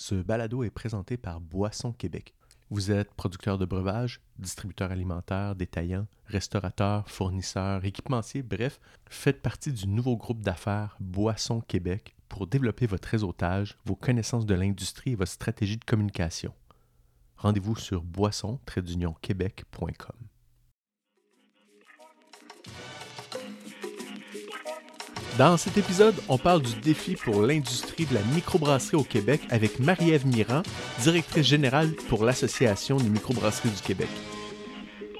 Ce balado est présenté par Boisson Québec. Vous êtes producteur de breuvages, distributeur alimentaire, détaillant, restaurateur, fournisseur, équipementier, bref, faites partie du nouveau groupe d'affaires Boisson Québec pour développer votre réseautage, vos connaissances de l'industrie et votre stratégie de communication. Rendez-vous sur boisson-québec.com. Dans cet épisode, on parle du défi pour l'industrie de la microbrasserie au Québec avec Marie-Ève Mirand, directrice générale pour l'Association des microbrasseries du Québec.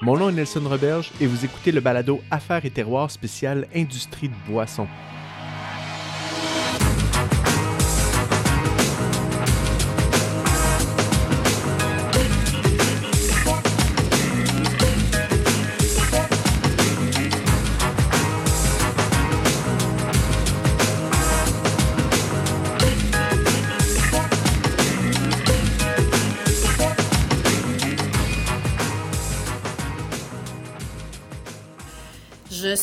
Mon nom est Nelson Roberge et vous écoutez le balado Affaires et terroirs spécial Industrie de boissons.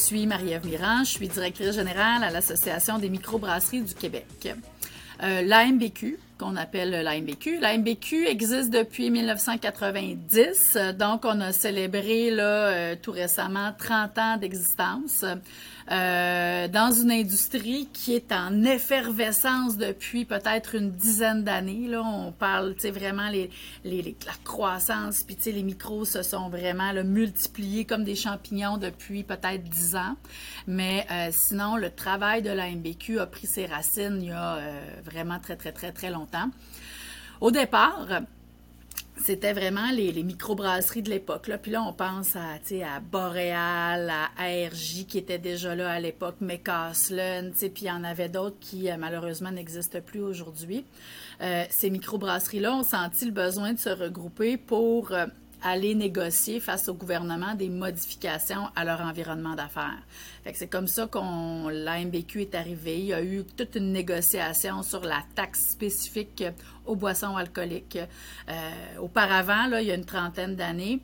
Suis Marie-Ève Mirand, je suis directrice générale à l'Association des microbrasseries du Québec. Euh, L'AMBQ, qu'on appelle l'AMBQ. L'AMBQ existe depuis 1990, donc on a célébré là, euh, tout récemment 30 ans d'existence. Euh, dans une industrie qui est en effervescence depuis peut-être une dizaine d'années. Là, on parle, tu sais, vraiment les, les, la croissance, puis tu sais, les micros se sont vraiment là, multipliés comme des champignons depuis peut-être dix ans. Mais euh, sinon, le travail de la MBQ a pris ses racines il y a euh, vraiment très, très, très, très longtemps. Au départ, c'était vraiment les, les microbrasseries de l'époque. Puis là, on pense à, à Boréal, à ARJ qui était déjà là à l'époque, McCaslin, puis il y en avait d'autres qui euh, malheureusement n'existent plus aujourd'hui. Euh, ces microbrasseries-là ont senti le besoin de se regrouper pour euh, aller négocier face au gouvernement des modifications à leur environnement d'affaires. c'est comme ça qu'on l'AMBQ est arrivé. Il y a eu toute une négociation sur la taxe spécifique aux boissons alcooliques. Euh, auparavant, là, il y a une trentaine d'années,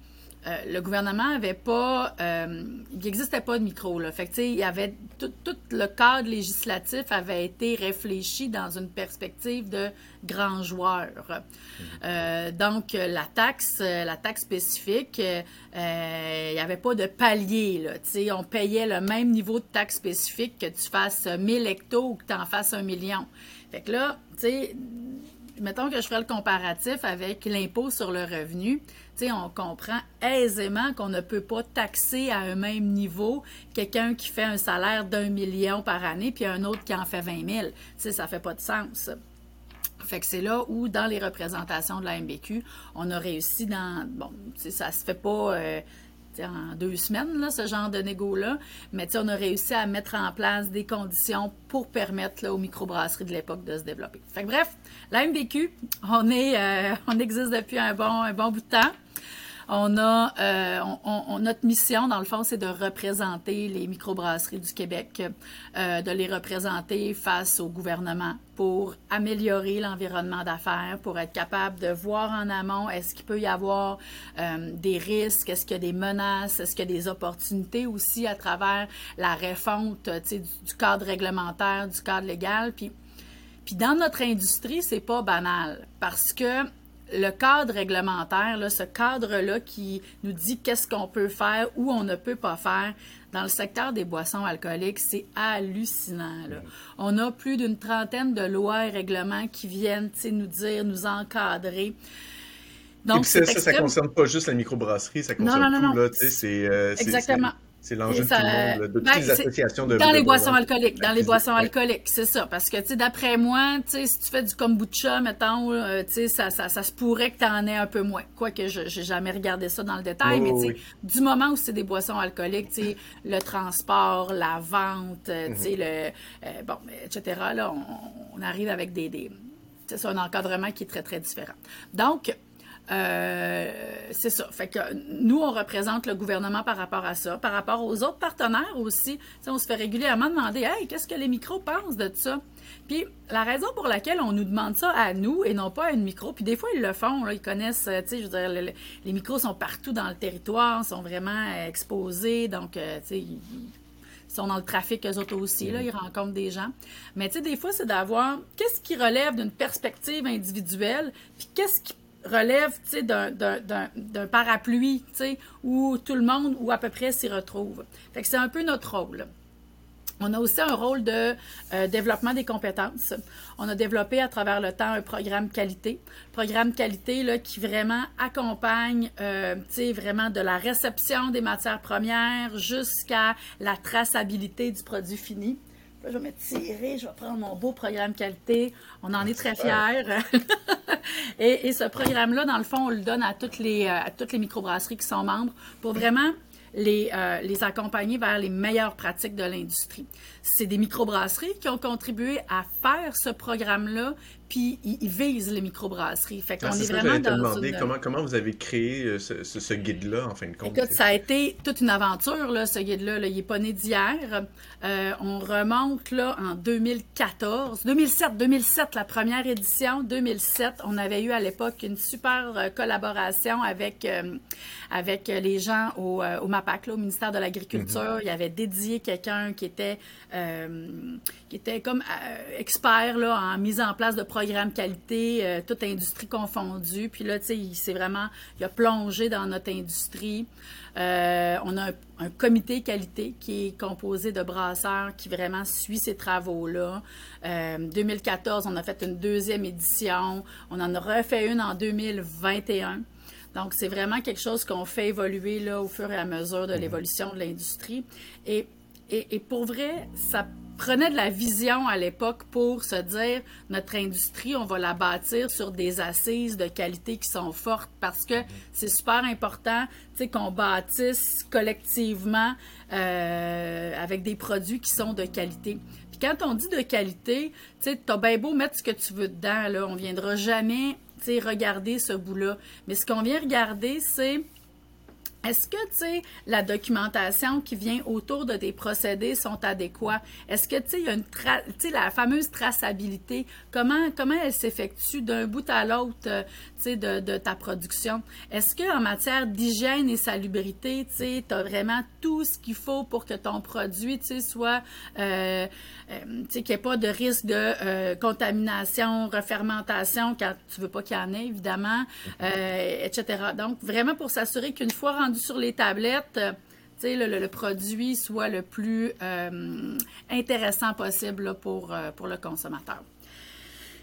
euh, le gouvernement avait pas, euh, il n'existait pas de micro. Là. Fait que, il avait tout, le cadre législatif avait été réfléchi dans une perspective de grands joueurs. Euh, donc la taxe, la taxe spécifique, il n'y avait pas de palier. Là, on payait le même niveau de taxe spécifique que tu fasses 1000 hectos ou que tu en fasses un million. Fait que là, tu sais, mettons que je ferais le comparatif avec l'impôt sur le revenu on comprend aisément qu'on ne peut pas taxer à un même niveau quelqu'un qui fait un salaire d'un million par année puis un autre qui en fait 20 000. Ça ça fait pas de sens. Fait que c'est là où, dans les représentations de la MBQ, on a réussi dans... Bon, ça se fait pas... Euh, en deux semaines, ce genre de négo-là. Mais on a réussi à mettre en place des conditions pour permettre là, aux microbrasseries de l'époque de se développer. Fait que, bref, la MBQ, on, est, euh, on existe depuis un bon bout de temps. On a euh, on, notre mission, dans le fond, c'est de représenter les microbrasseries du Québec, euh, de les représenter face au gouvernement pour améliorer l'environnement d'affaires, pour être capable de voir en amont est-ce qu'il peut y avoir euh, des risques, est-ce qu'il y a des menaces, est-ce qu'il y a des opportunités aussi à travers la refonte du, du cadre réglementaire, du cadre légal. Puis, puis dans notre industrie, c'est pas banal parce que le cadre réglementaire, là, ce cadre-là qui nous dit qu'est-ce qu'on peut faire ou on ne peut pas faire dans le secteur des boissons alcooliques, c'est hallucinant. Là. On a plus d'une trentaine de lois et règlements qui viennent nous dire, nous encadrer. Donc, ça, ça, ne concerne pas juste la microbrasserie, ça concerne non, non, tout. Là, c'est, euh, Exactement. C'est l'enjeu de tout le monde, de toutes ben, les associations de Dans les boissons alcooliques, dans les boissons alcooliques, c'est ça. Parce que, tu sais, d'après moi, tu sais, si tu fais du kombucha, mettons, euh, tu sais, ça, ça, ça, se pourrait que tu en aies un peu moins. Quoique, je n'ai jamais regardé ça dans le détail, mais tu sais, du moment où c'est des boissons alcooliques, tu sais, le transport, la vente, euh, tu sais, mhm. le... Euh, bon, etc., là, on, on arrive avec des... des c'est un encadrement qui est très, très différent. Donc, euh, c'est ça. Fait que nous, on représente le gouvernement par rapport à ça. Par rapport aux autres partenaires aussi, on se fait régulièrement demander Hey, qu'est-ce que les micros pensent de ça? Puis la raison pour laquelle on nous demande ça à nous et non pas à une micro, puis des fois ils le font, ils connaissent, tu sais, je veux dire, les micros sont partout dans le territoire, sont vraiment exposés, donc, euh, tu sais, Ils sont dans le trafic, eux autres aussi, là, ils rencontrent des gens. Mais tu sais, des fois, c'est d'avoir qu'est-ce qui relève d'une perspective individuelle, puis qu'est-ce qui relève d'un parapluie où tout le monde ou à peu près s'y retrouve. Fait que c'est un peu notre rôle. On a aussi un rôle de euh, développement des compétences. On a développé à travers le temps un programme qualité. Programme qualité là, qui vraiment accompagne euh, vraiment de la réception des matières premières jusqu'à la traçabilité du produit fini. Je vais me tirer, je vais prendre mon beau programme qualité. On en est très fiers. et, ce programme-là, dans le fond, on le donne à toutes les, euh, à toutes les microbrasseries qui sont membres pour vraiment les, euh, les accompagner vers les meilleures pratiques de l'industrie. C'est des microbrasseries qui ont contribué à faire ce programme-là, puis ils, visent les microbrasseries. Fait qu'on ah, est, vraiment dans une... comment, comment vous avez créé euh, ce, ce, guide-là, en fin de compte? Écoute, ça a été toute une aventure, là, ce guide-là. Là. Il n'est pas né d'hier. Euh, on remonte là, en 2014. 2007, 2007, la première édition. 2007, on avait eu à l'époque une super collaboration avec, avec les gens au, au MAPAC, là, au ministère de l'Agriculture. Mm-hmm. Il y avait dédié quelqu'un qui était euh, qui était comme euh, expert là, en mise en place de programmes qualité, euh, toute industrie confondue. Puis là, tu sais, il s'est vraiment, il a plongé dans notre industrie. on a un, comité qualité qui est composé de brasseurs qui vraiment suit ces travaux-là. 2014, on a fait une deuxième édition. On en a refait une en 2021. Donc, c'est vraiment quelque chose qu'on fait évoluer là, au fur et à mesure de mhm. l'évolution de l'industrie. Et et, pour vrai, ça prenait de la vision à l'époque pour se dire notre industrie, on va la bâtir sur des assises de qualité qui sont fortes parce que c'est super important qu'on bâtisse collectivement euh, avec des produits qui sont de qualité. Puis quand on dit de qualité, tu as bien beau mettre ce que tu veux dedans, là, on viendra jamais regarder ce bout-là. Mais ce qu'on vient regarder, c'est est-ce que, tu sais, la documentation qui vient autour de tes procédés sont adéquats? Est-ce que, tu sais, la fameuse traçabilité, comment, comment elle s'effectue d'un bout à l'autre, euh, tu sais, de, ta production? Est-ce qu'en matière d'hygiène et salubrité, tu as vraiment tout ce qu'il faut pour que ton produit, tu sais, soit, euh, euh, tu sais, qu'il n'y ait pas de risque de contamination, refermentation quand tu veux pas qu'il y en ait, évidemment, etc. Donc, vraiment pour s'assurer qu'une fois rendu sur les tablettes, euh, le, le, produit soit le plus euh, intéressant possible pour, euh, pour le consommateur.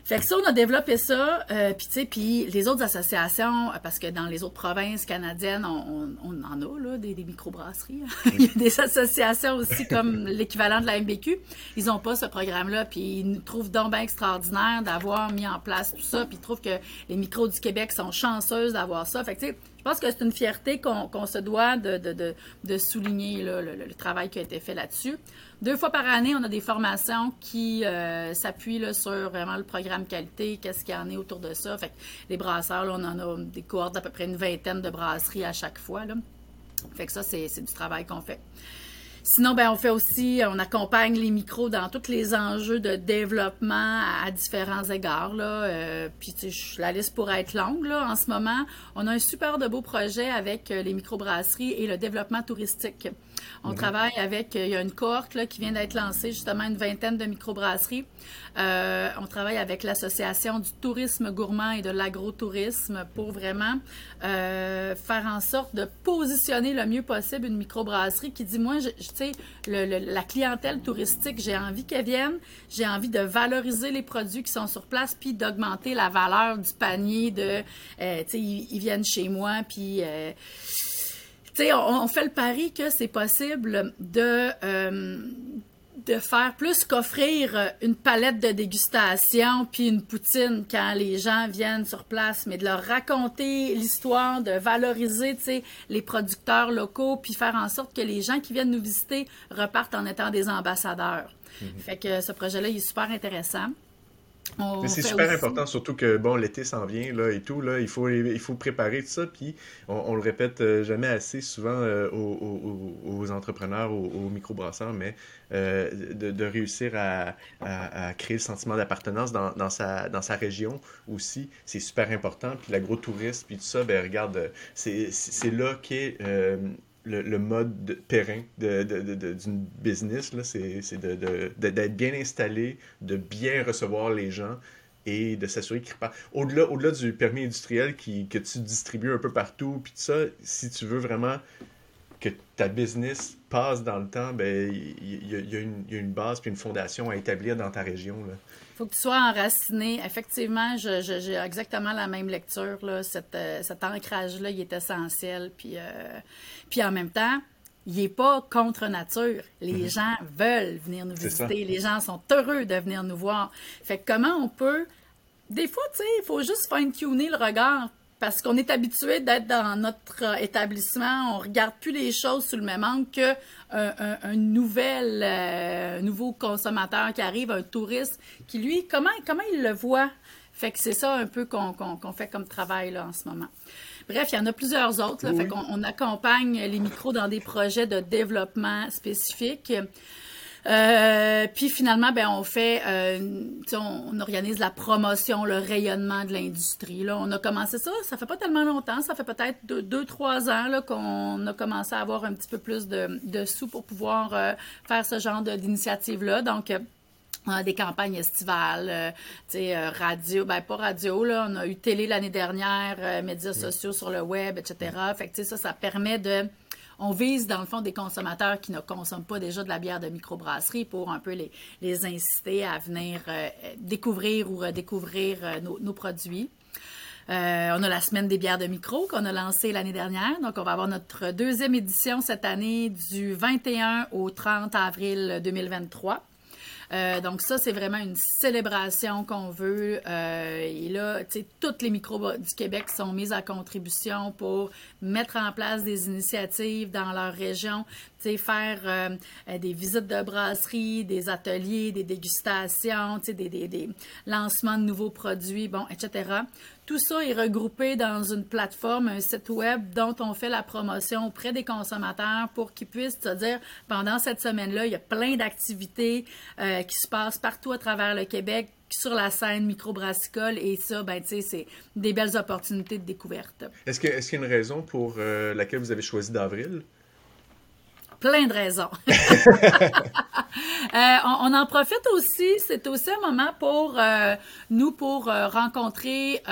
Fait que ça, on a développé ça, puis tu sais, puis les autres associations, parce que dans les autres provinces canadiennes, on, en a, là, des, des microbrasseries. Il y a des associations aussi comme l'équivalent de la MBQ. Ils n'ont pas ce programme-là, puis ils nous trouvent donc bien extraordinaire d'avoir mis en place tout ça, puis ils trouvent que les micros du Québec sont chanceuses d'avoir ça. Fait que tu sais, je pense que c'est une fierté qu'on se doit de, souligner le, travail qui a été fait là-dessus. Deux fois par année, on a des formations qui euh, s'appuient sur vraiment le programme qualité, qu'est-ce qu'il y en a autour de ça. Fait les brasseurs, on en a des cohortes d'à peu près une vingtaine de brasseries à chaque fois. Fait que ça, c'est du travail qu'on fait. Sinon, ben, on fait aussi, on accompagne les micros dans tous les enjeux de développement à, différents égards. Là. Euh, puis, tu la liste pourrait être longue. Là. En ce moment, on a un super de beau projet avec euh, les microbrasseries et le développement touristique. On travaille avec, euh, il y a une cohorte là, qui vient d'être lancée, justement une vingtaine de microbrasseries. Euh, on travaille avec l'Association du tourisme gourmand et de l'agrotourisme pour vraiment euh, faire en sorte de positionner le mieux possible une microbrasserie qui dit, moi, je, tu sais, la clientèle touristique, j'ai envie qu'elle vienne, j'ai envie de valoriser les produits qui sont sur place, puis d'augmenter la valeur du panier de, tu sais, ils, viennent chez moi, puis on, fait le pari que c'est possible de, euh, de faire plus qu'offrir une palette de dégustation puis une poutine quand les gens viennent sur place, mais de leur raconter l'histoire, de valoriser les producteurs locaux puis faire en sorte que les gens qui viennent nous visiter repartent en étant des ambassadeurs. Mm-hmm. Fait que ce projet-là, il est super intéressant c'est super important, surtout que bon, l'été s'en vient là, et tout. Là, il, faut, il faut préparer tout ça. Puis on, le répète euh, jamais assez souvent euh, aux, entrepreneurs, aux, microbrasseurs, mais euh, de, réussir à, créer le sentiment d'appartenance dans, sa, dans sa région aussi, c'est super important. Puis l'agrotourisme, puis tout ça, ben regarde, c'est là qu'est le, mode de, d'une de, business, c'est d'être bien installé, de bien recevoir les gens et de s'assurer qu'ils repartent. Au-delà au -delà du permis industriel qui, que tu distribues un peu partout, puis tout ça, si tu veux vraiment que ta business passe dans le temps, ben il y, a une base puis une fondation à établir dans ta région. Faut que tu sois enraciné. Effectivement, j'ai exactement la même lecture. Là. Euh, cet ancrage-là, il est essentiel. Puis, euh, puis en même temps, il n'est pas contre nature. Les mhm. gens veulent venir nous visiter. Les gens sont heureux de venir nous voir. Fait que comment on peut... Des fois, tu sais, il faut juste fine-tuner le regard parce qu'on est habitué d'être dans notre euh, établissement, on regarde plus les choses sous le même angle que euh, un, nouvel, euh, nouveau consommateur qui arrive, un touriste, qui lui, comment, comment il le voit? Fait que c'est ça un peu qu'on fait comme travail là, en ce moment. Bref, il y en a plusieurs autres. Fait qu'on on accompagne les micros dans des projets de développement spécifiques. Euh, puis finalement, ben on fait, euh, on, organise la promotion, le rayonnement de l'industrie. Là, on a commencé ça, ça fait pas tellement longtemps, ça fait peut-être deux, trois ans là qu'on a commencé à avoir un petit peu plus de, de sous pour pouvoir euh, faire ce genre d'initiative là. Donc on a des campagnes estivales, tu sais, radio, ben pas radio, là, on a eu télé l'année dernière, médias sociaux sur le web, etc. Fait que, tu sais, ça, ça permet de on vise, dans le fond, des consommateurs qui ne consomment pas déjà de la bière de microbrasserie pour un peu les, les inciter à venir euh, découvrir ou redécouvrir euh, nos, produits. Euh, on a la semaine des bières de micro qu'on a lancée l'année dernière. Donc, on va avoir notre deuxième édition cette année du 21 au 30 avril 2023. Euh, donc ça, c'est vraiment une célébration qu'on veut. Euh, et là, toutes les micros du Québec sont mises à contribution pour mettre en place des initiatives dans leur région, faire euh, des visites de brasserie, des ateliers, des dégustations, des, des, des lancements de nouveaux produits, bon, etc. Tout ça est regroupé dans une plateforme, un site web dont on fait la promotion auprès des consommateurs pour qu'ils puissent se dire pendant cette semaine-là, il y a plein d'activités euh, qui se passent partout à travers le Québec sur la scène microbrassicole et ça, ben, c'est des belles opportunités de découverte. Est-ce qu'il est y a une raison pour euh, laquelle vous avez choisi d'avril? Plein de raisons. Euh, on, en profite aussi, c'est aussi un moment pour euh, nous, pour euh, rencontrer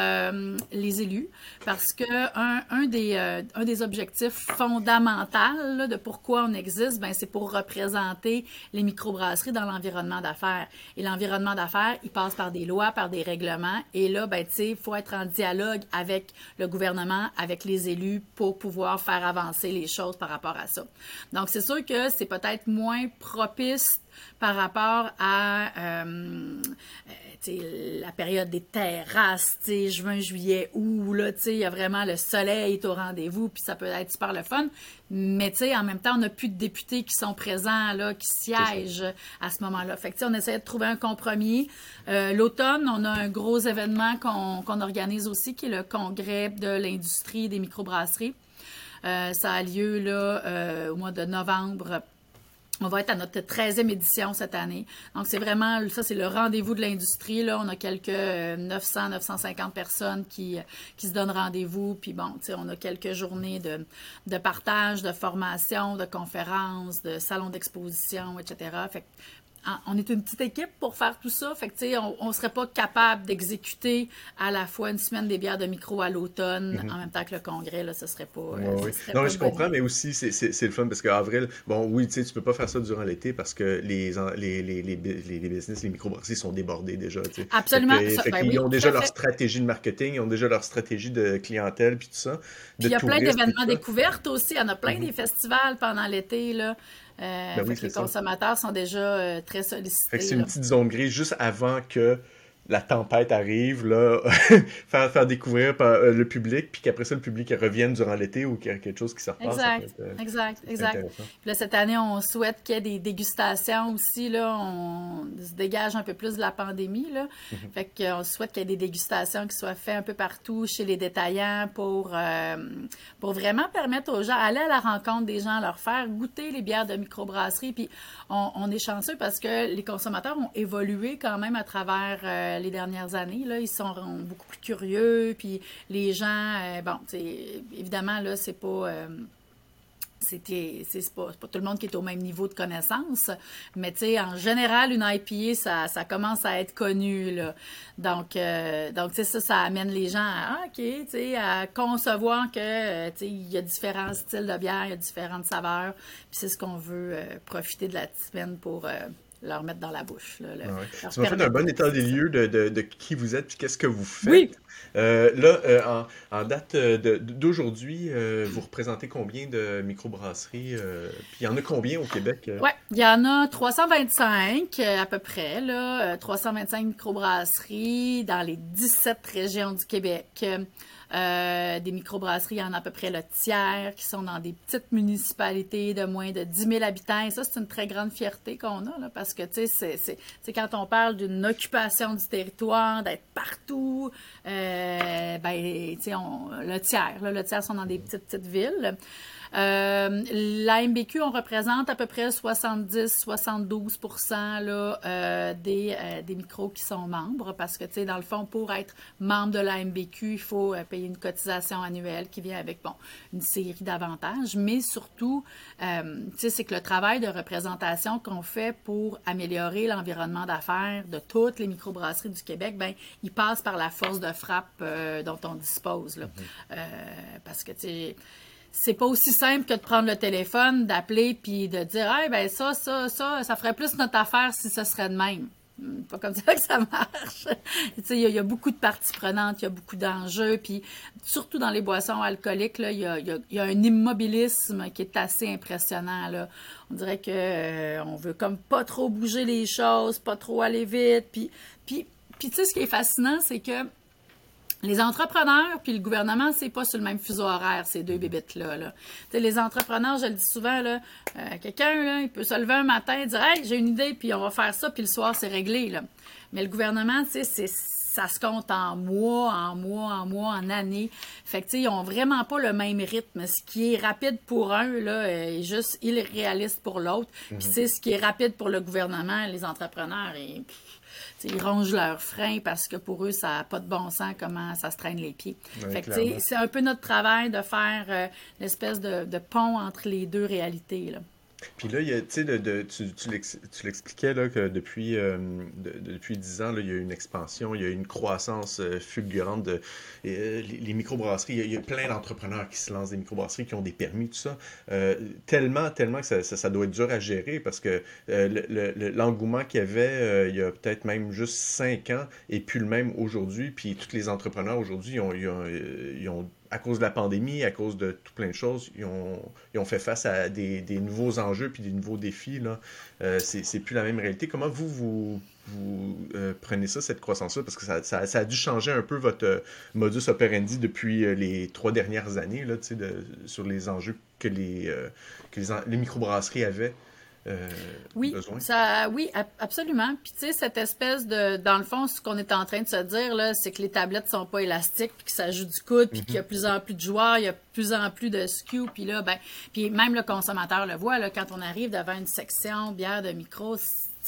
les élus, parce que un, un des, un des objectifs fondamentaux de pourquoi on existe, ben, c'est pour représenter les microbrasseries dans l'environnement d'affaires. Et l'environnement d'affaires, il passe par des lois, par des règlements. Et là, ben, il faut être en dialogue avec le gouvernement, avec les élus pour pouvoir faire avancer les choses par rapport à ça. Donc, c'est c'est sûr que c'est peut-être moins propice par rapport à euh, euh, la période des terrasses, juin, juillet, où là, il y a vraiment le soleil est au rendez-vous, puis ça peut être super le fun. Mais en même temps, on n'a plus de députés qui sont présents, là, qui siègent à ce moment-là. Fait que, on essaie de trouver un compromis. Euh, l'automne, on a un gros événement qu'on organise aussi, qui est le congrès de l'industrie des microbrasseries. Euh, ça a lieu là, euh, au mois de novembre. On va être à notre 13e édition cette année. Donc, c'est vraiment, ça, c'est le rendez-vous de l'industrie. Là, on a quelques 900, euh, 950 personnes qui, qui se donnent rendez-vous. Puis bon, tu sais, on a quelques journées de, de partage, de formation, de conférences, de salons d'exposition, etc. Fait on est une petite équipe pour faire tout ça. Fait que, on ne serait pas capable d'exécuter à la fois une semaine des bières de micro à l'automne mhm. en même temps que le congrès. Là, ce serait pas. Euh, non, je comprends, mais aussi, c'est le fun parce qu'avril, bon, oui, tu ne peux pas faire ça durant l'été parce que les, les, les, les, les business, les microbrasseries sont débordés déjà. Absolument. Ben ils ont déjà leur stratégie de marketing, ils ont déjà leur stratégie de clientèle, puis tout ça. Il y a plein d'événements découvertes aussi. Il y en a plein mhm. des festivals pendant l'été. là. Euh, ben les consommateurs sont déjà euh, très sollicités. C'est une petite zone grise juste avant que la tempête arrive, là, faire, faire découvrir par, euh, le public, puis qu'après ça, le public revienne durant l'été ou qu'il y a quelque chose qui se repasse. Exact, euh, exact, exact. Puis là, cette année, on souhaite qu'il y ait des dégustations aussi, là, on se dégage un peu plus de la pandémie, là. Mhm. Fait qu'on souhaite qu'il y ait des dégustations qui soient faites un peu partout chez les détaillants pour, euh, pour vraiment permettre aux gens d'aller à la rencontre des gens, leur faire goûter les bières de microbrasserie. Puis on, on est chanceux parce que les consommateurs ont évolué quand même à travers les dernières années. Là, ils sont beaucoup plus curieux, puis les gens, euh, bon, évidemment, là, c'est pas... Euh, c'est pas, tout le monde qui est au même niveau de connaissance, mais tu sais, en général, une IPA, ça, commence à être connu, là. Donc, euh, donc ça, ça amène les gens à, ah, à concevoir que, euh, il y a différents styles de bière, il y a différentes saveurs, puis c'est ce qu'on veut euh, profiter de la semaine pour leur mettre dans la bouche. Là, Tu m'as fait un bon état des lieux de, de, de qui vous êtes et qu'est-ce que vous faites. Oui. Euh, là, euh, en, en, date euh, d'aujourd'hui, vous représentez combien de microbrasseries? puis il y en a combien au Québec? Oui, il y en a 325 à peu près, là, 325 microbrasseries dans les 17 régions du Québec. Euh, des microbrasseries, il y en a à peu près le tiers qui sont dans des petites municipalités de moins de 10 000 habitants. Et ça, c'est une très grande fierté qu'on a, là, parce que, tu sais, c'est quand on parle d'une occupation du territoire, d'être partout, euh, ben, tu sais, le tiers, là, le tiers sont dans des petites, petites villes. Euh, la MBQ, on représente à peu près 70-72% là, euh, des, euh, des micros qui sont membres parce que, tu sais, dans le fond, pour être membre de la MBQ, il faut euh, payer une cotisation annuelle qui vient avec, bon, une série d'avantages, mais surtout, tu sais, c'est que le travail de représentation qu'on fait pour améliorer l'environnement d'affaires de toutes les microbrasseries du Québec, ben, il passe par la force de frappe dont on dispose, là. Mm-hmm. parce que, tu sais, c'est pas aussi simple que de prendre le téléphone, d'appeler puis de dire hey, ben ça, ça, ça, ça ferait plus notre affaire si ce serait de même. Hmm, pas comme ça que ça marche. il y, a beaucoup de parties prenantes, il y a beaucoup d'enjeux, puis surtout dans les boissons alcooliques, il y a, un immobilisme qui est assez impressionnant. Là. On dirait que euh, on veut comme pas trop bouger les choses, pas trop aller vite, puis, puis, puis tu sais, ce qui est fascinant, c'est que les entrepreneurs puis le gouvernement, c'est pas sur le même fuseau horaire, ces deux bébites-là. Là. Les entrepreneurs, je le dis souvent, là, euh, quelqu'un, là, il peut se lever un matin et dire Hey, j'ai une idée, puis on va faire ça, puis le soir, c'est réglé. Là. Mais le gouvernement, c'est ça se compte en mois, en mois, en mois, en années. Fait que, ils ont vraiment pas le même rythme. Ce qui est rapide pour un, là, est juste irréaliste pour l'autre. Puis mhm. c'est ce qui est rapide pour le gouvernement, les entrepreneurs. Et, ils rongent leurs freins parce que pour eux, ça n'a pas de bon sens comment ça se traîne les pieds. c'est un peu notre travail de faire euh, l'espèce de, de, pont entre les deux réalités. Là. Puis là, tu l'expliquais que depuis, euh, depuis 10 ans, il y a une expansion, il y a une croissance euh, fulgurante de euh, les, microbrasseries. Il y, a, plein d'entrepreneurs qui se lancent des microbrasseries, qui ont des permis, tout ça. tellement, tellement que ça, doit être dur à gérer parce que l'engouement qu'il y avait il y a peut-être même juste 5 ans et plus le même aujourd'hui. Puis tous les entrepreneurs aujourd'hui, ont, ils ont, ils ont à cause de la pandémie, à cause de tout plein de choses, ils ont, fait face à des, nouveaux enjeux puis des nouveaux défis. Euh, c'est plus la même réalité. Comment vous, vous, euh, prenez ça, cette croissance-là? Parce que ça, a dû changer un peu votre euh, modus operandi depuis euh, les trois dernières années là, de, sur les enjeux que les, que les microbrasseries avaient. Euh, oui, Ça, oui, absolument. Puis tu sais, cette espèce de, dans le fond, ce qu'on est en train de se dire là, c'est que les tablettes sont pas élastiques, puis que ça joue du coude, puis qu'il y a mhm. plus en plus de joueurs, il y a plus en plus de SKU, puis là, ben, puis même le consommateur le voit là, quand on arrive devant une section bière de micro,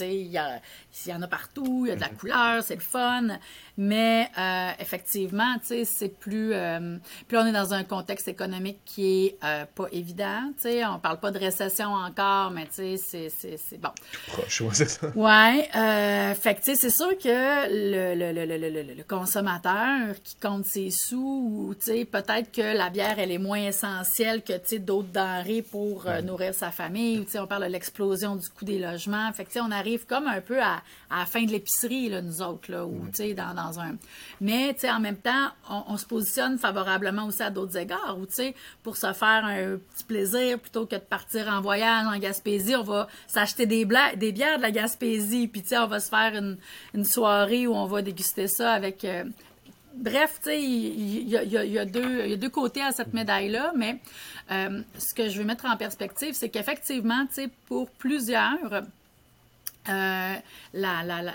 il y, y, en a partout, il y a de la mhm. couleur, c'est le fun. Mais euh, effectivement, c'est plus. Euh, puis on est dans un contexte économique qui est euh, pas évident. sais On parle pas de récession encore, mais c'est bon. Proche, c'est ça. Ouais. fait que c'est sûr que le, le, le, le, consommateur qui compte ses sous, peut-être que la bière, elle est moins essentielle que d'autres denrées pour nourrir sa famille. on parle de l'explosion du coût des logements. Fait que on arrive comme un peu à, à la fin de l'épicerie, nous autres, là, ou mm. dans, dans un. Mais, tu sais, en même temps, on, se positionne favorablement aussi à d'autres égards, ou, tu sais, pour se faire un petit plaisir, plutôt que de partir en voyage en Gaspésie, on va s'acheter des, des bières de la Gaspésie, puis, tu sais, on va se faire une, une, soirée où on va déguster ça avec. Euh, bref, tu sais, il y, y, a deux côtés à cette médaille-là, mais euh, ce que je veux mettre en perspective, c'est qu'effectivement, tu sais, pour plusieurs, euh, la, la, la,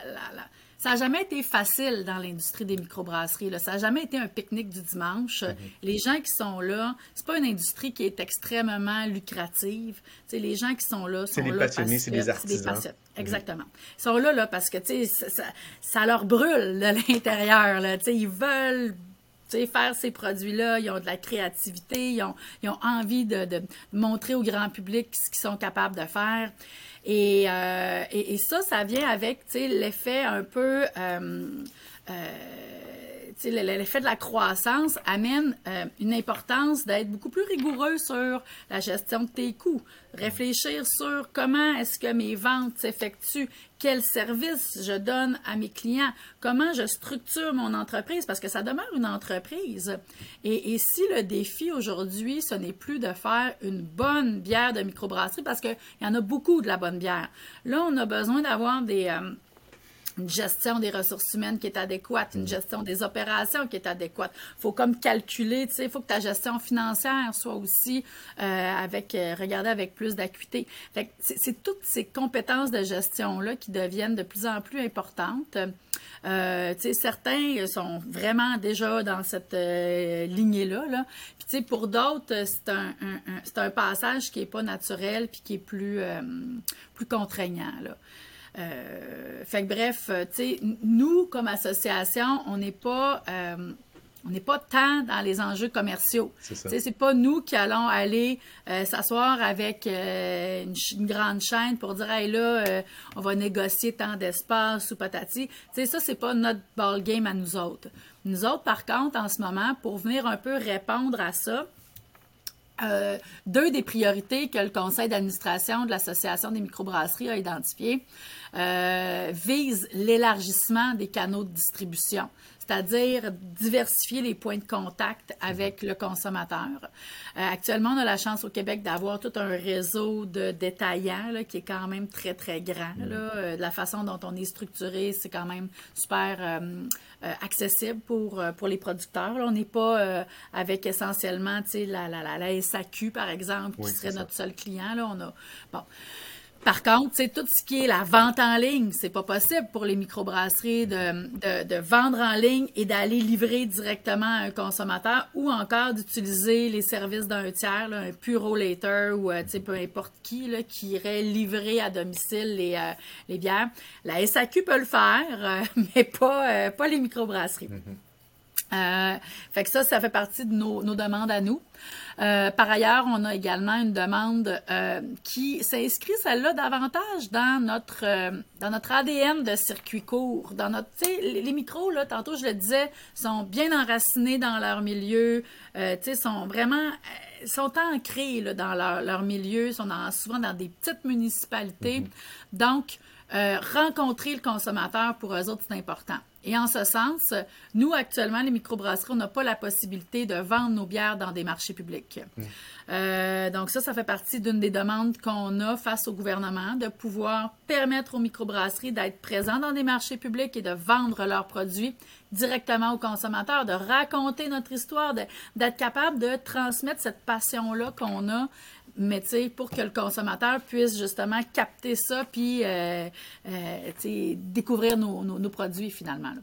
ça n'a jamais été facile dans l'industrie des microbrasseries. Là. Ça n'a jamais été un pique-nique du dimanche. Mhm. Les gens qui sont là, c'est pas une industrie qui est extrêmement lucrative. T'sais, les gens qui sont là sont là passionnés, c'est des artisans. Des Exactement. Ils sont là, là parce que ça, ça, leur brûle de l'intérieur. Ils veulent faire ces produits-là, ils ont de la créativité, ils ont, ils ont envie de, de, montrer au grand public ce qu'ils sont capables de faire. Et, euh, et, ça, ça vient avec l'effet un peu... Euh, euh, l'effet de la croissance amène une importance d'être beaucoup plus rigoureux sur la gestion de tes coûts, réfléchir sur comment est-ce que mes ventes s'effectuent, quels services je donne à mes clients, comment je structure mon entreprise, parce que ça demeure une entreprise. Et, et si le défi aujourd'hui, ce n'est plus de faire une bonne bière de microbrasserie, parce qu'il y en a beaucoup de la bonne bière, là, on a besoin d'avoir des... Euh, une gestion des ressources humaines qui est adéquate, une mm. gestion des opérations qui est adéquate. Il faut comme calculer, tu sais, il faut que ta gestion financière soit aussi euh, avec, euh, regarder avec plus d'acuité. c'est toutes ces compétences de gestion-là qui deviennent de plus en plus importantes. Euh, tu sais, certains sont vraiment déjà dans cette euh, lignée-là. Là. Puis, tu sais, pour d'autres, c'est un, un, un, un, passage qui est pas naturel puis qui est plus, plus contraignant. Là. Euh, fait que bref, euh, tu sais, nous, comme association, on n'est pas... Euh, on n'est pas tant dans les enjeux commerciaux. C'est pas nous qui allons aller s'asseoir avec une, grande chaîne pour dire hey, là, on va négocier tant d'espace ou patati. sais, ça, c'est pas notre ball game à nous autres. Nous autres, par contre, en ce moment, pour venir un peu répondre à ça, euh, deux des priorités que le conseil d'administration de l'Association des microbrasseries a identifiées euh, visent l'élargissement des canaux de distribution c'est-à-dire diversifier les points de contact avec le consommateur. Euh, actuellement, on a la chance au Québec d'avoir tout un réseau de détaillants là, qui est quand même très, très grand. Là. Euh, la façon dont on est structuré, c'est quand même super euh, accessible pour, pour les producteurs. Là. On n'est pas avec essentiellement la, la, la, la, SAQ, par exemple, qui serait notre seul client. Là. On a, bon. Par contre, c'est tout ce qui est la vente en ligne, c'est pas possible pour les microbrasseries de, de, de vendre en ligne et d'aller livrer directement à un consommateur ou encore d'utiliser les services d'un tiers, là, un puro later ou euh, peu importe qui là, qui irait livrer à domicile les, euh, les bières. La SAQ peut le faire, euh, mais pas, pas les microbrasseries. Euh, fait que ça, ça fait partie de nos, nos demandes à nous. Euh, par ailleurs, on a également une demande euh, qui s'inscrit celle-là davantage dans notre euh, dans notre ADN de circuit court, dans notre les, les micros là, tantôt je le disais, sont bien enracinés dans leur milieu, euh, tu sais, sont vraiment sont ancrés là, dans leur, leur milieu, sont dans, souvent dans des petites municipalités. Mm-hmm. Donc, rencontrer le consommateur pour eux autres, c'est important. Et en ce sens, nous, actuellement, les microbrasseries, on n'a pas la possibilité de vendre nos bières dans des marchés publics. Mm. Euh, donc ça, ça fait partie d'une des demandes qu'on a face au gouvernement, de pouvoir permettre aux microbrasseries d'être présents dans des marchés publics et de vendre leurs produits directement aux consommateurs, de raconter notre histoire, d'être capable de transmettre cette passion-là qu'on a mais pour que le consommateur puisse justement capter ça puis euh, euh, découvrir nos, produits finalement.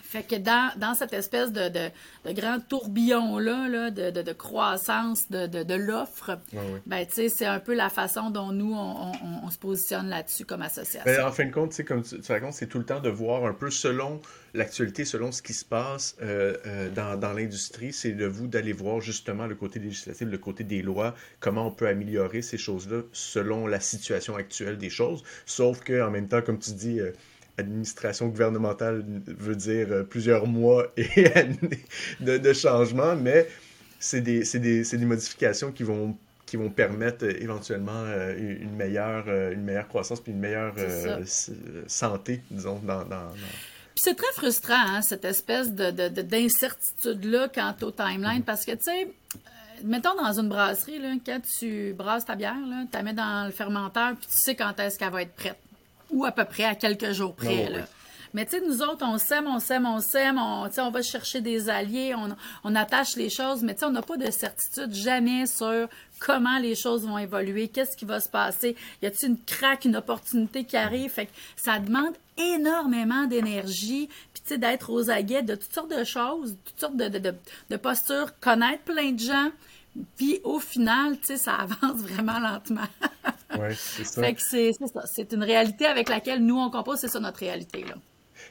Fait que dans, dans cette espèce de, de, de grand tourbillon-là là, de, de, croissance de, de l'offre, ben, c'est un peu la façon dont nous, on, on, se positionne là-dessus comme association. Ben, en fin de compte, comme tu, tu racontes, c'est tout le temps de voir un peu selon l'actualité, selon ce qui se passe euh, euh, dans, dans l'industrie, c'est de vous d'aller voir justement le côté législatif, le côté des lois, comment on peut améliorer ces choses-là selon la situation actuelle des choses. Sauf qu'en même temps, comme tu dis... Euh, administration gouvernementale veut dire euh, plusieurs mois et années de, de changement, mais c'est des, des, des, modifications qui vont, qui vont permettre euh, éventuellement euh, une, meilleure, une meilleure croissance puis une meilleure santé, disons, dans, dans, c'est très frustrant, hein, cette espèce d'incertitude-là de, quant au timeline, mm-hmm. parce que, tu sais, mettons dans une brasserie, là, quand tu brasses ta bière, tu la mets dans le fermenteur, puis tu sais quand est-ce qu'elle va être prête ou à peu près à quelques jours près. là. Mais tu sais, nous autres, on s'aime, on s'aime, on s'aime, on, on va chercher des alliés, on, on attache les choses, mais tu sais, on n'a pas de certitude jamais sur comment les choses vont évoluer, qu'est-ce qui va se passer, y a-t-il une craque, une opportunité qui arrive, fait que ça demande énormément d'énergie, puis tu sais, d'être aux aguets de toutes sortes de choses, toutes sortes de, de, de, de postures, connaître plein de gens, puis au final, tu sais, ça avance vraiment lentement. oui, c'est ça. Fait que c'est ça. C'est une réalité avec laquelle nous, on compose, c'est ça notre réalité. Là.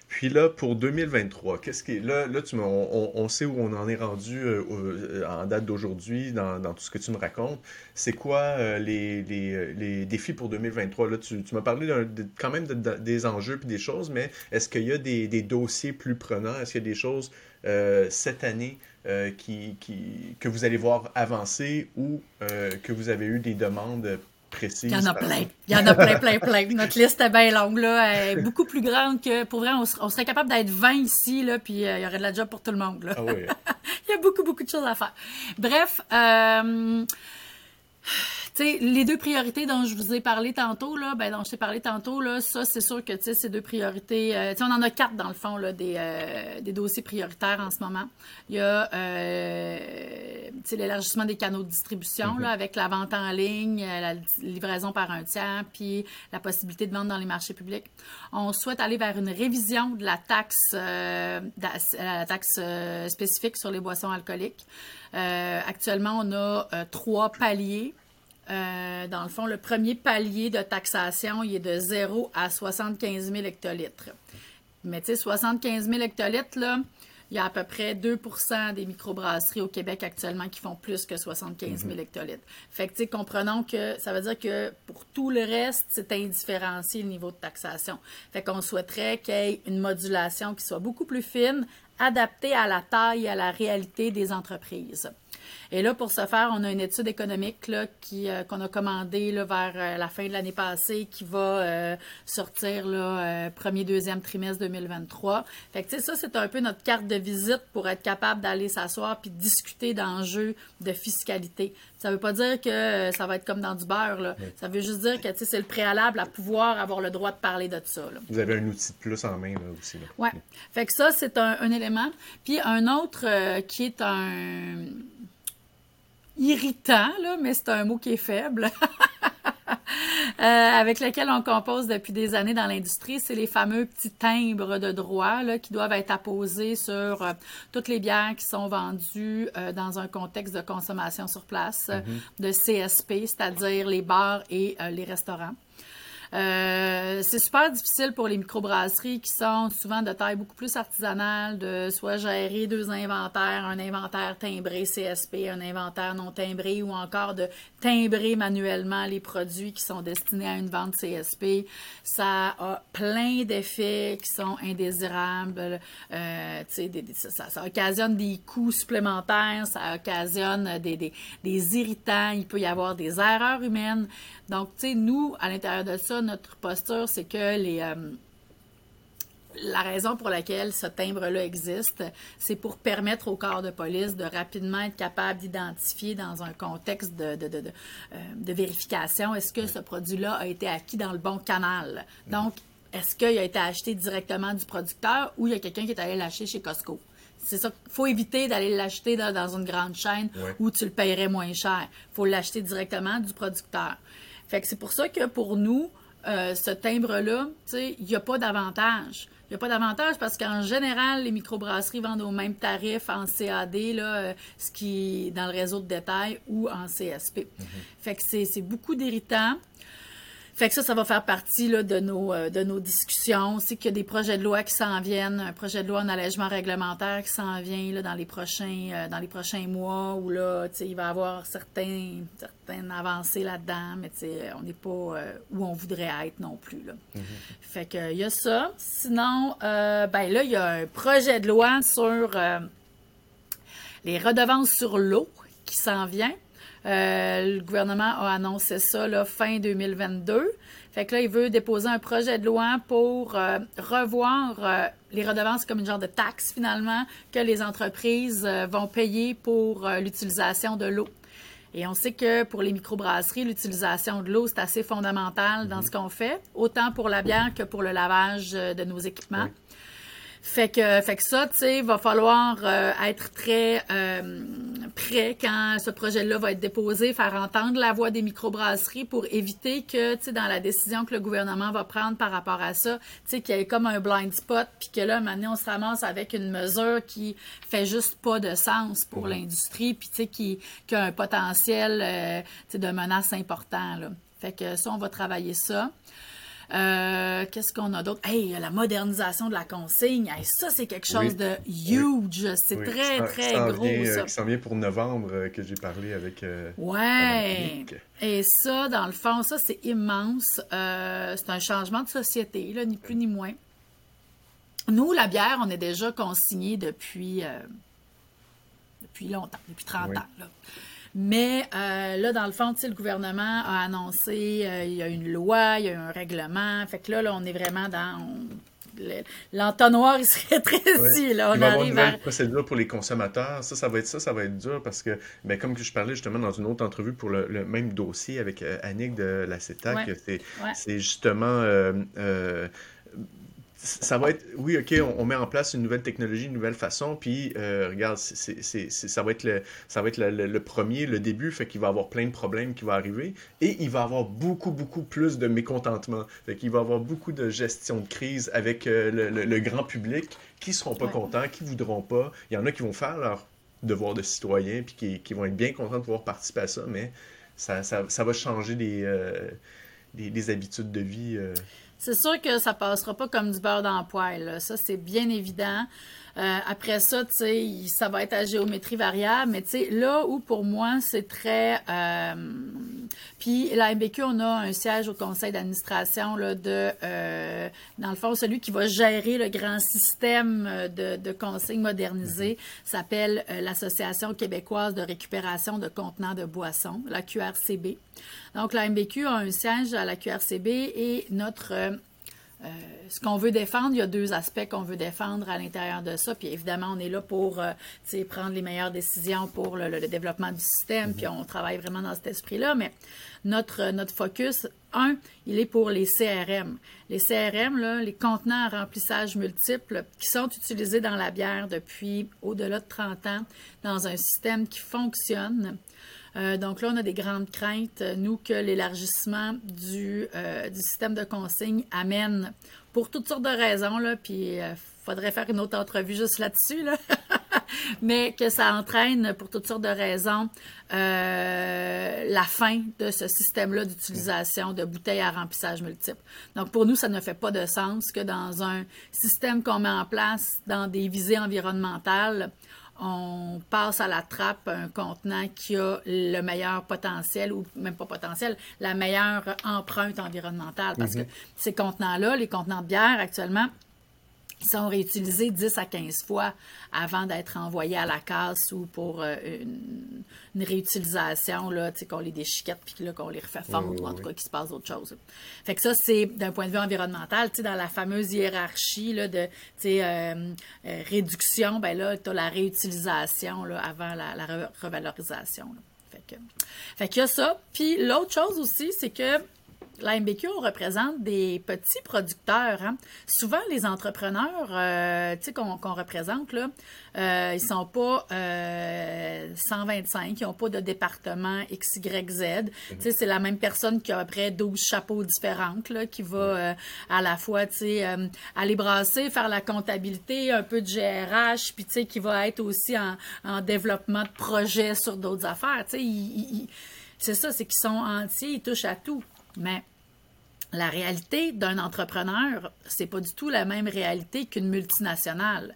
Puis là, pour 2023, qu'est-ce qui est là, là tu on, on, sait où on en est rendu euh, euh, en date d'aujourd'hui dans, dans, tout ce que tu me racontes. C'est quoi euh, les, les, les, défis pour 2023 Là, tu, tu m'as parlé quand même des enjeux puis des choses, mais est-ce qu'il y a des, des, dossiers plus prenants? Est-ce qu'il y a des choses cette année qui, qui, que vous allez voir avancer ou que vous avez eu des demandes il y en a plein. Il y en a plein, plein, plein. Notre liste est bien longue, là. Elle est beaucoup plus grande que, pour vrai, on, serait capable d'être 20 ici, là, puis euh, il y aurait de la job pour tout le monde, là. Ah oui. il y a beaucoup, beaucoup de choses à faire. Bref, euh, les deux priorités dont je vous ai parlé tantôt, là, ben, dont je t'ai parlé tantôt, là, ça, c'est sûr que ces deux priorités, euh, on en a quatre dans le fond, là, des, euh, des dossiers prioritaires en ce moment. Il y a euh, l'élargissement des canaux de distribution là, mm-hmm. avec la vente en ligne, la livraison par un tiers, puis la possibilité de vendre dans les marchés publics. On souhaite aller vers une révision de la taxe, la taxe spécifique sur les boissons alcooliques. Actuellement, on a trois paliers euh, dans le fond, le premier palier de taxation, il est de 0 à 75 000 hectolitres. Mais tu sais, 75 000 hectolitres, là, il y a à peu près 2 des microbrasseries au Québec actuellement qui font plus que 75 000 mhm. hectolitres. Fait que, comprenons que ça veut dire que pour tout le reste, c'est indifférencié le niveau de taxation. Fait qu'on souhaiterait qu'il y ait une modulation qui soit beaucoup plus fine, adaptée à la taille et à la réalité des entreprises. Et là, pour ce faire, on a une étude économique là, qui, euh, qu'on a commandée là, vers euh, la fin de l'année passée qui va euh, sortir là, premier, deuxième trimestre 2023. Fait que, ça, c'est un peu notre carte de visite pour être capable d'aller s'asseoir puis discuter d'enjeux de fiscalité. Ça ne veut pas dire que ça va être comme dans du beurre. Là. Ça veut juste dire que c'est le préalable à pouvoir avoir le droit de parler de ça. Là. Vous avez un outil de plus en main là, aussi. Oui. Fait que ça, c'est un, un, élément. Puis un autre qui est un irritant, là, mais c'est un mot qui est faible. Euh, avec lequel on compose depuis des années dans l'industrie, c'est les fameux petits timbres de droit là, qui doivent être apposés sur euh, toutes les bières qui sont vendues euh, dans un contexte de consommation sur place, mm-hmm. de CSP, c'est-à-dire les bars et les restaurants. Euh, c'est super difficile pour les microbrasseries qui sont souvent de taille beaucoup plus artisanale, de soit gérer deux inventaires, un inventaire timbré CSP, un inventaire non timbré, ou encore de timbrer manuellement les produits qui sont destinés à une vente CSP. Ça a plein d'effets qui sont indésirables. Euh, ça, ça, occasionne des coûts supplémentaires, ça occasionne des, des, des irritants, il peut y avoir des erreurs humaines. Donc, tu sais, nous, à l'intérieur de ça, notre posture, c'est que les... Euh, la raison pour laquelle ce timbre-là existe, c'est pour permettre au corps de police de rapidement être capable d'identifier dans un contexte de, de, de, de, euh, vérification, est-ce que ce produit-là a été acquis dans le bon canal? Donc, est-ce qu'il a été acheté directement du producteur ou il y a quelqu'un qui est allé l'acheter chez Costco? C'est ça. Il faut éviter d'aller l'acheter dans, une grande chaîne où tu le paierais moins cher. Il faut l'acheter directement du producteur. Fait que c'est pour ça que pour nous, euh, ce timbre-là, il n'y a pas d'avantage. Il n'y a pas d'avantage parce qu'en général, les microbrasseries vendent au même tarif en CAD, là, euh, ce qui dans le réseau de détail, ou en CSP. Mm-hmm. Fait que c'est beaucoup d'irritants. Fait que ça, ça va faire partie là, de, nos, euh, de nos discussions. C'est qu'il y a des projets de loi qui s'en viennent, un projet de loi en allègement réglementaire qui s'en vient là, dans, les prochains, euh, dans les prochains mois où là, il va y avoir certains, certaines avancées là-dedans, mais on n'est pas euh, où on voudrait être non plus. Là. Mm-hmm. Fait que il y a ça. Sinon, ben là, il y a un projet de loi sur les redevances sur l'eau qui s'en vient. Euh, le gouvernement a annoncé ça là, fin 2022. Fait que là, il veut déposer un projet de loi pour euh, revoir euh, les redevances comme une genre de taxe finalement que les entreprises vont payer pour l'utilisation de l'eau. Et on sait que pour les microbrasseries, l'utilisation de l'eau, c'est assez fondamental dans mm-hmm. ce qu'on fait, autant pour la bière que pour le lavage de nos équipements. Fait que, fait que ça, tu sais, va falloir euh, être très euh, prêt quand ce projet-là va être déposé, faire entendre la voix des microbrasseries pour éviter que, tu sais, dans la décision que le gouvernement va prendre par rapport à ça, tu sais, qu'il y ait comme un blind spot, puis que là, maintenant, on se ramasse avec une mesure qui fait juste pas de sens pour l'industrie, puis tu sais, qui, qui, a un potentiel, euh, tu sais, de menace important, là. Fait que ça, on va travailler ça. Euh, qu'est-ce qu'on a d'autre? Hey, la modernisation de la consigne. ça, c'est quelque chose de huge. C'est très, très gros. ça. qui s'en vient pour novembre que j'ai parlé avec. ouais. Et ça, dans le fond, ça, c'est immense. c'est un changement de société, là, ni plus ni moins. Nous, la bière, on est déjà consigné depuis, euh, depuis longtemps, depuis 30 ans. Mais euh, là, dans le fond, le gouvernement a annoncé, euh, il y a une loi, il y a un règlement. Fait que là, là on est vraiment dans... L'entonnoir, il serait très ici. Là, on il va arrive avoir une procédure pour les consommateurs. Ça, ça va être ça, ça va être dur parce que, ben, comme je parlais justement dans une autre entrevue pour le, même dossier avec Annick de la CETAC, c'est justement ça va être, oui, OK, on, met en place une nouvelle technologie, une nouvelle façon, puis euh, regarde, ça va être, le, ça va être le, premier, le début, fait qu'il va y avoir plein de problèmes qui vont arriver, et il va y avoir beaucoup, beaucoup plus de mécontentement. Fait qu'il va y avoir beaucoup de gestion de crise avec euh, le, grand public qui seront pas contents, qui voudront pas. Il y en a qui vont faire leur devoir de citoyen, puis qui, vont être bien contents de pouvoir participer à ça, mais ça, ça, va changer des, euh, des, habitudes de vie. C'est sûr que ça passera pas comme du beurre dans le poêle. Ça, c'est bien évident. Euh, après ça, tu sais, ça va être à géométrie variable, mais tu sais, là où pour moi, c'est très... Euh, puis la MBQ, on a un siège au conseil d'administration là, de, euh, dans le fond, celui qui va gérer le grand système de, de consignes modernisées s'appelle l'Association québécoise de récupération de contenants de boissons, la QRCB. Donc la MBQ a un siège à la QRCB et notre euh, ce qu'on veut défendre, il y a deux aspects qu'on veut défendre à l'intérieur de ça. Puis évidemment, on est là pour euh, prendre les meilleures décisions pour le, développement du système. Puis on travaille vraiment dans cet esprit-là. Mais notre, notre focus, un, il est pour les CRM. Les CRM, là, les contenants à remplissage multiple, qui sont utilisés dans la bière depuis au-delà de 30 ans dans un système qui fonctionne. Euh, donc là, on a des grandes craintes, nous, que l'élargissement du, euh, du, système de consigne amène, pour toutes sortes de raisons, là, puis il euh, faudrait faire une autre entrevue juste là-dessus, là. mais que ça entraîne, pour toutes sortes de raisons, la fin de ce système-là d'utilisation de bouteilles à remplissage multiple. Donc, pour nous, ça ne fait pas de sens que dans un système qu'on met en place dans des visées environnementales, on passe à la trappe un contenant qui a le meilleur potentiel, ou même pas potentiel, la meilleure empreinte environnementale. Parce que mhm. ces contenants-là, les contenants de bière actuellement, ils sont réutilisés 10 à 15 fois avant d'être envoyés à la casse ou pour euh, une, réutilisation, là, qu'on les déchiquette puis qu'on les refait fondre, ou en tout cas qu'il se passe autre chose. Fait que ça, c'est d'un point de vue environnemental, dans la fameuse hiérarchie là, de euh, euh, réduction, ben là, tu as la réutilisation là, avant la, revalorisation. Fait que, fait qu'il y a ça. Puis l'autre chose aussi, c'est que la MBQ, on représente des petits producteurs. Hein. Souvent, les entrepreneurs euh, qu'on représente, là, euh, ils sont pas 125, euh, ils n'ont pas de département XYZ. Mhm. C'est la même personne qui a après 12 chapeaux différentes, là, qui va à la fois aller brasser, faire la comptabilité, un peu de GRH, puis qui va être aussi en, développement de projets sur d'autres affaires. c'est ça, c'est qu'ils sont entiers, ils touchent à tout. Mais la réalité d'un entrepreneur, c'est pas du tout la même réalité qu'une multinationale.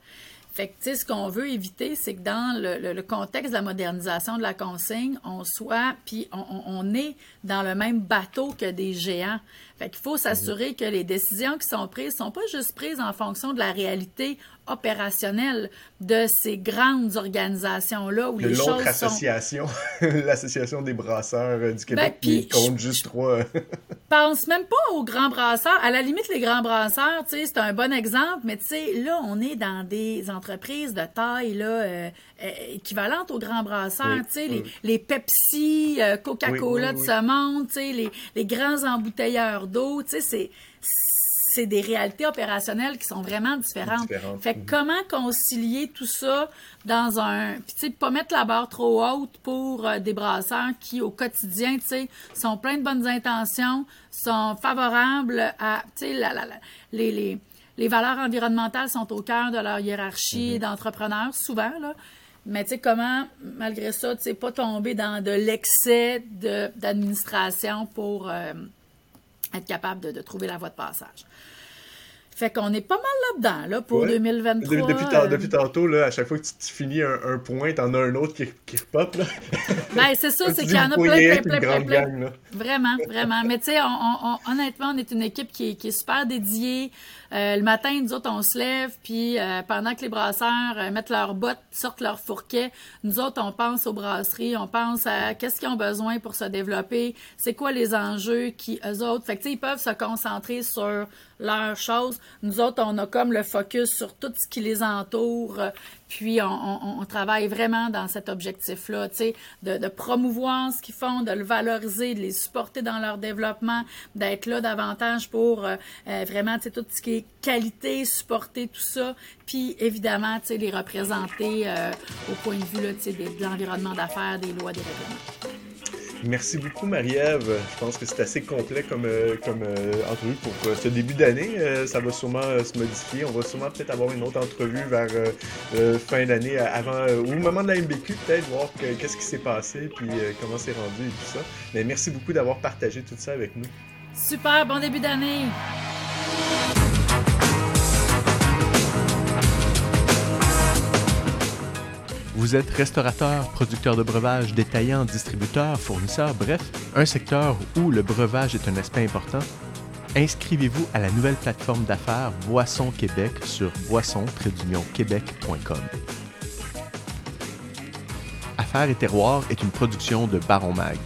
Fait que, ce qu'on veut éviter, c'est que dans le, contexte de la modernisation de la consigne, on soit, puis on, est dans le même bateau que des géants. Fait qu'il faut s'assurer que les décisions qui sont prises sont pas juste prises en fonction de la réalité opérationnelle de ces grandes organisations-là où les choses association, l'association des brasseurs euh, du Québec ben, qui compte juste trois. pense même pas aux grands brasseurs. À la limite, les grands brasseurs, tu sais, c'est un bon exemple, mais tu sais, là, on est dans des entreprises de taille là, euh, euh, équivalentes aux grands brasseurs, tu sais, les, les, Pepsi, Coca-Cola de ce monde, tu sais, les, les grands embouteilleurs d'eau, tu sais, c'est c'est des réalités opérationnelles qui sont vraiment différentes. Fait que mhm. comment concilier tout ça dans un... Puis, tu sais, pas mettre la barre trop haute pour euh, des brasseurs qui, au quotidien, tu sais, sont pleins de bonnes intentions, sont favorables à, tu sais, la, la, les, les, les, valeurs environnementales sont au cœur de leur hiérarchie mhm. d'entrepreneurs, souvent, là. Mais tu sais, comment, malgré ça, tu sais, pas tomber dans de l'excès d'administration pour... Euh, être capable de, de trouver la voie de passage. Fait qu'on est pas mal là-dedans, là, pour 2023. Depuis, euh. depuis, tantôt, là, à chaque fois que tu, finis un, un point, t'en as un autre qui, qui repop, là. Ben, c'est ça, c'est qu'il y en a plein, plein, plein, plein, plein. Vraiment, vraiment. Mais tu sais, on, on, honnêtement, on est une équipe qui est super dédiée. Euh, le matin, nous autres, on se lève, puis euh, pendant que les brasseurs euh, mettent leurs bottes, sortent leurs fourquets, nous autres, on pense aux brasseries, on pense à qu'est-ce qu'ils ont besoin pour se développer, c'est quoi les enjeux qui, eux autres, fait que ils peuvent se concentrer sur leurs choses. Nous autres, on a comme le focus sur tout ce qui les entoure, puis on, on, travaille vraiment dans cet objectif-là, de, de, promouvoir ce qu'ils font, de le valoriser, de les supporter dans leur développement, d'être là davantage pour euh, vraiment, tu sais, tout ce qui est qualité, supporter tout ça, puis évidemment, les représenter euh, au point de vue, là, de, de l'environnement d'affaires, des lois, des règlements. Merci beaucoup, Marie-Ève. Je pense que c'est assez complet comme, euh, comme euh, entrevue pour euh, ce début d'année. ça va sûrement se modifier. On va sûrement peut-être avoir une autre entrevue vers fin d'année, avant ou au moment de la MBQ, peut-être, voir qu'est-ce qui s'est passé, puis comment c'est rendu et tout ça. Mais merci beaucoup d'avoir partagé tout ça avec nous. Super, bon début d'année! Vous êtes restaurateur, producteur de breuvage, détaillant, distributeur, fournisseur, bref, un secteur où le breuvage est un aspect important? Inscrivez-vous à la nouvelle plateforme d'affaires Boisson Québec sur boisson-québec.com. Affaires et terroirs est une production de Baron Mag.